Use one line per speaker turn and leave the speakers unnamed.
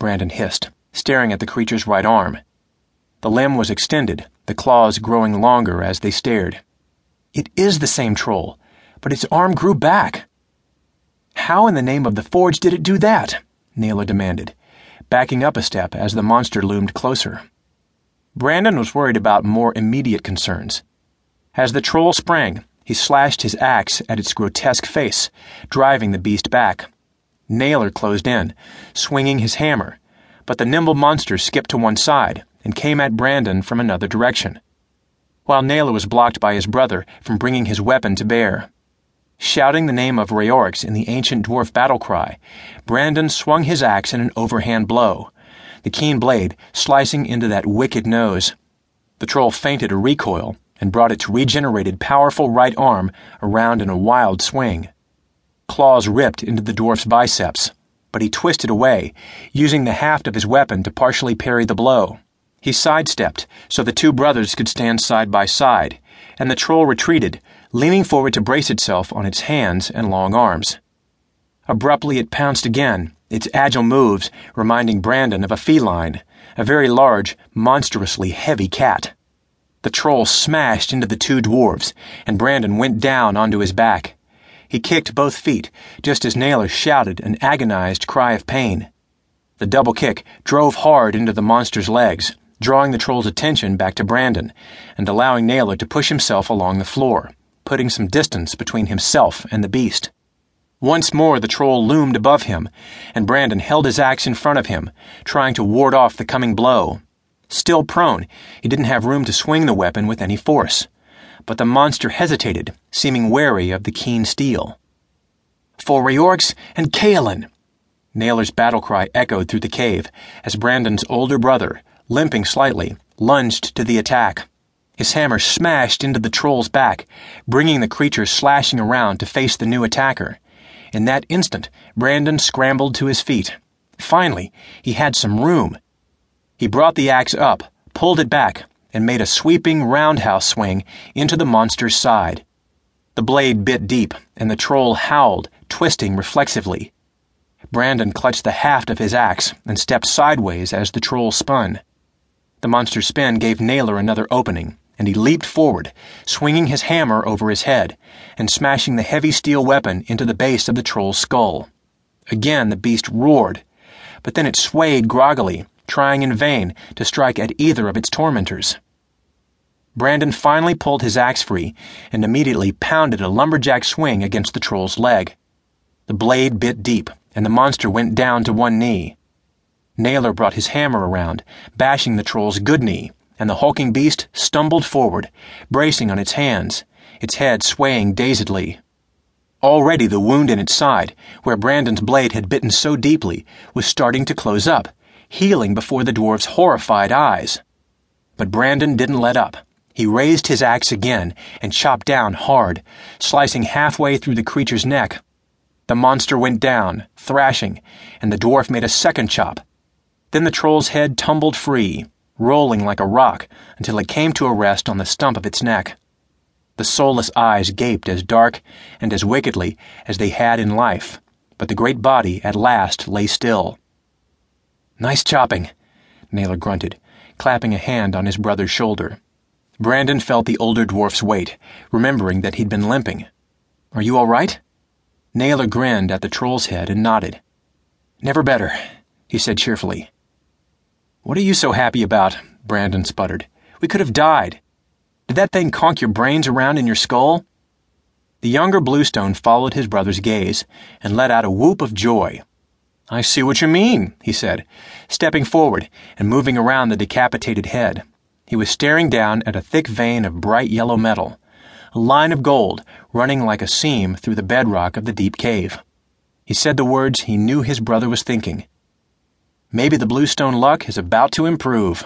Brandon hissed, staring at the creature's right arm. The limb was extended, the claws growing longer as they stared. It is the same troll, but its arm grew back. How in the name of the Forge did it do that? Naylor demanded, backing up a step as the monster loomed closer. Brandon was worried about more immediate concerns. As the troll sprang, he slashed his axe at its grotesque face, driving the beast back. Naylor closed in, swinging his hammer, but the nimble monster skipped to one side and came at Brandon from another direction, while Naylor was blocked by his brother from bringing his weapon to bear. Shouting the name of Rheorix in the ancient dwarf battle cry, Brandon swung his axe in an overhand blow, the keen blade slicing into that wicked nose. The troll feinted a recoil and brought its regenerated, powerful right arm around in a wild swing. Claws ripped into the dwarf's biceps, but he twisted away, using the haft of his weapon to partially parry the blow. He sidestepped so the two brothers could stand side by side, and the troll retreated, leaning forward to brace itself on its hands and long arms. Abruptly, it pounced again, its agile moves reminding Brandon of a feline, a very large, monstrously heavy cat. The troll smashed into the two dwarves, and Brandon went down onto his back. He kicked both feet, just as Naylor shouted an agonized cry of pain. The double kick drove hard into the monster's legs, drawing the troll's attention back to Brandon and allowing Naylor to push himself along the floor, putting some distance between himself and the beast. Once more, the troll loomed above him, and Brandon held his axe in front of him, trying to ward off the coming blow. Still prone, he didn't have room to swing the weapon with any force. But the monster hesitated, seeming wary of the keen steel. For Rheorix and Kaelin! Naylor's battle cry echoed through the cave as Brandon's older brother, limping slightly, lunged to the attack. His hammer smashed into the troll's back, bringing the creature slashing around to face the new attacker. In that instant, Brandon scrambled to his feet. Finally, he had some room. He brought the axe up, pulled it back, and made a sweeping roundhouse swing into the monster's side. The blade bit deep, and the troll howled, twisting reflexively. Brandon clutched the haft of his axe and stepped sideways as the troll spun. The monster's spin gave Naylor another opening, and he leaped forward, swinging his hammer over his head and smashing the heavy steel weapon into the base of the troll's skull. Again the beast roared, but then it swayed groggily, trying in vain to strike at either of its tormentors. Brandon finally pulled his axe free and immediately pounded a lumberjack swing against the troll's leg. The blade bit deep, and the monster went down to one knee. Naylor brought his hammer around, bashing the troll's good knee, and the hulking beast stumbled forward, bracing on its hands, its head swaying dazedly. Already the wound in its side, where Brandon's blade had bitten so deeply, was starting to close up, healing before the dwarf's horrified eyes. But Brandon didn't let up. He raised his axe again and chopped down hard, slicing halfway through the creature's neck. The monster went down, thrashing, and the dwarf made a second chop, then the troll's head tumbled free, rolling like a rock until it came to a rest on the stump of its neck. The soulless eyes gaped as dark and as wickedly as they had in life, but the great body at last lay still. Nice chopping, Naylor grunted, clapping a hand on his brother's shoulder. Brandon felt the older dwarf's weight, remembering that he'd been limping. Are you all right? Naylor grinned at the troll's head and nodded. Never better, he said cheerfully. What are you so happy about? Brandon sputtered. We could have died. Did that thing conk your brains around in your skull? The younger Bluestone followed his brother's gaze and let out a whoop of joy. I see what you mean, he said, stepping forward and moving around the decapitated head. He was staring down at a thick vein of bright yellow metal, a line of gold running like a seam through the bedrock of the deep cave. He said the words he knew his brother was thinking Maybe the Bluestone luck is about to improve.